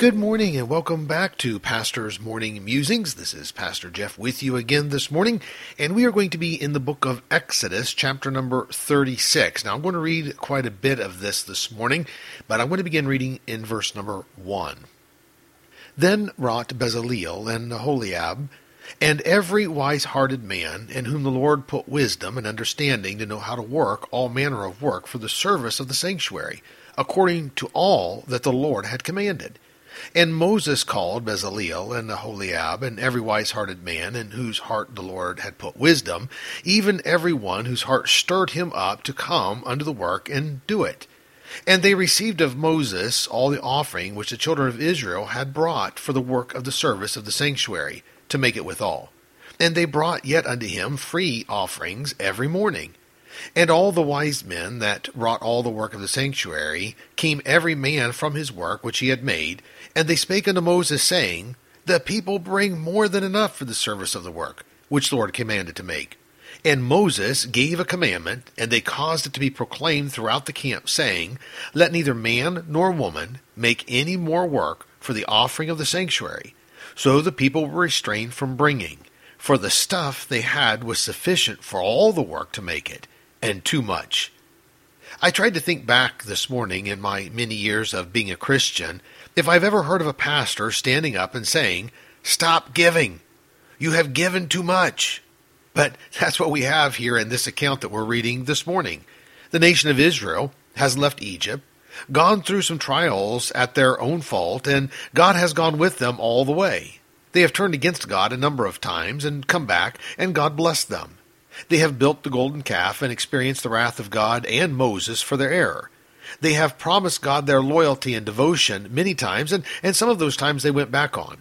Good morning and welcome back to Pastor's Morning Musings. This is Pastor Jeff with you again this morning, and we are going to be in the book of Exodus, chapter number 36. Now, I'm going to read quite a bit of this this morning, but I'm going to begin reading in verse number 1. Then wrought Bezaleel and Aholiab, and every wise hearted man, in whom the Lord put wisdom and understanding to know how to work all manner of work for the service of the sanctuary, according to all that the Lord had commanded. And Moses called Bezaleel and Aholiab and every wise hearted man in whose heart the Lord had put wisdom, even every one whose heart stirred him up to come unto the work and do it. And they received of Moses all the offering which the children of Israel had brought for the work of the service of the sanctuary, to make it withal. And they brought yet unto him free offerings every morning. And all the wise men that wrought all the work of the sanctuary came every man from his work which he had made, and they spake unto Moses, saying, The people bring more than enough for the service of the work, which the Lord commanded to make. And Moses gave a commandment, and they caused it to be proclaimed throughout the camp, saying, Let neither man nor woman make any more work for the offering of the sanctuary. So the people were restrained from bringing, for the stuff they had was sufficient for all the work to make it, and too much. I tried to think back this morning in my many years of being a Christian if I've ever heard of a pastor standing up and saying, Stop giving. You have given too much. But that's what we have here in this account that we're reading this morning. The nation of Israel has left Egypt, gone through some trials at their own fault, and God has gone with them all the way. They have turned against God a number of times and come back, and God blessed them. They have built the golden calf and experienced the wrath of God and Moses for their error. They have promised God their loyalty and devotion many times, and, and some of those times they went back on.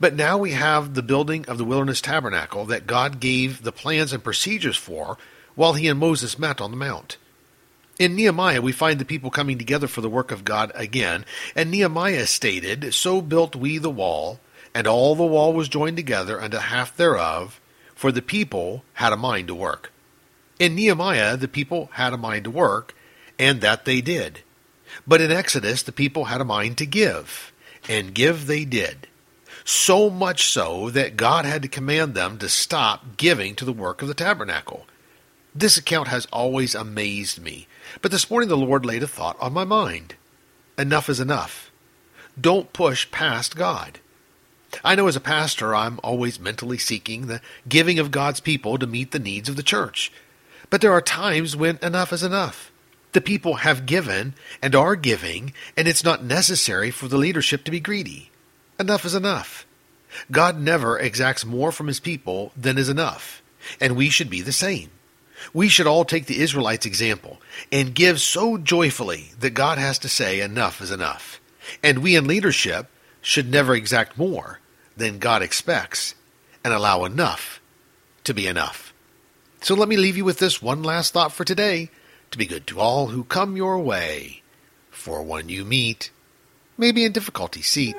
But now we have the building of the wilderness tabernacle that God gave the plans and procedures for while he and Moses met on the mount. In Nehemiah, we find the people coming together for the work of God again, and Nehemiah stated, So built we the wall, and all the wall was joined together unto half thereof, for the people had a mind to work. In Nehemiah, the people had a mind to work, and that they did. But in Exodus, the people had a mind to give, and give they did. So much so that God had to command them to stop giving to the work of the tabernacle. This account has always amazed me, but this morning the Lord laid a thought on my mind. Enough is enough. Don't push past God. I know as a pastor I'm always mentally seeking the giving of God's people to meet the needs of the church. But there are times when enough is enough. The people have given and are giving, and it's not necessary for the leadership to be greedy. Enough is enough. God never exacts more from his people than is enough, and we should be the same. We should all take the Israelites' example and give so joyfully that God has to say enough is enough. And we in leadership should never exact more than God expects and allow enough to be enough. So let me leave you with this one last thought for today to be good to all who come your way. For one you meet may be in difficulty seat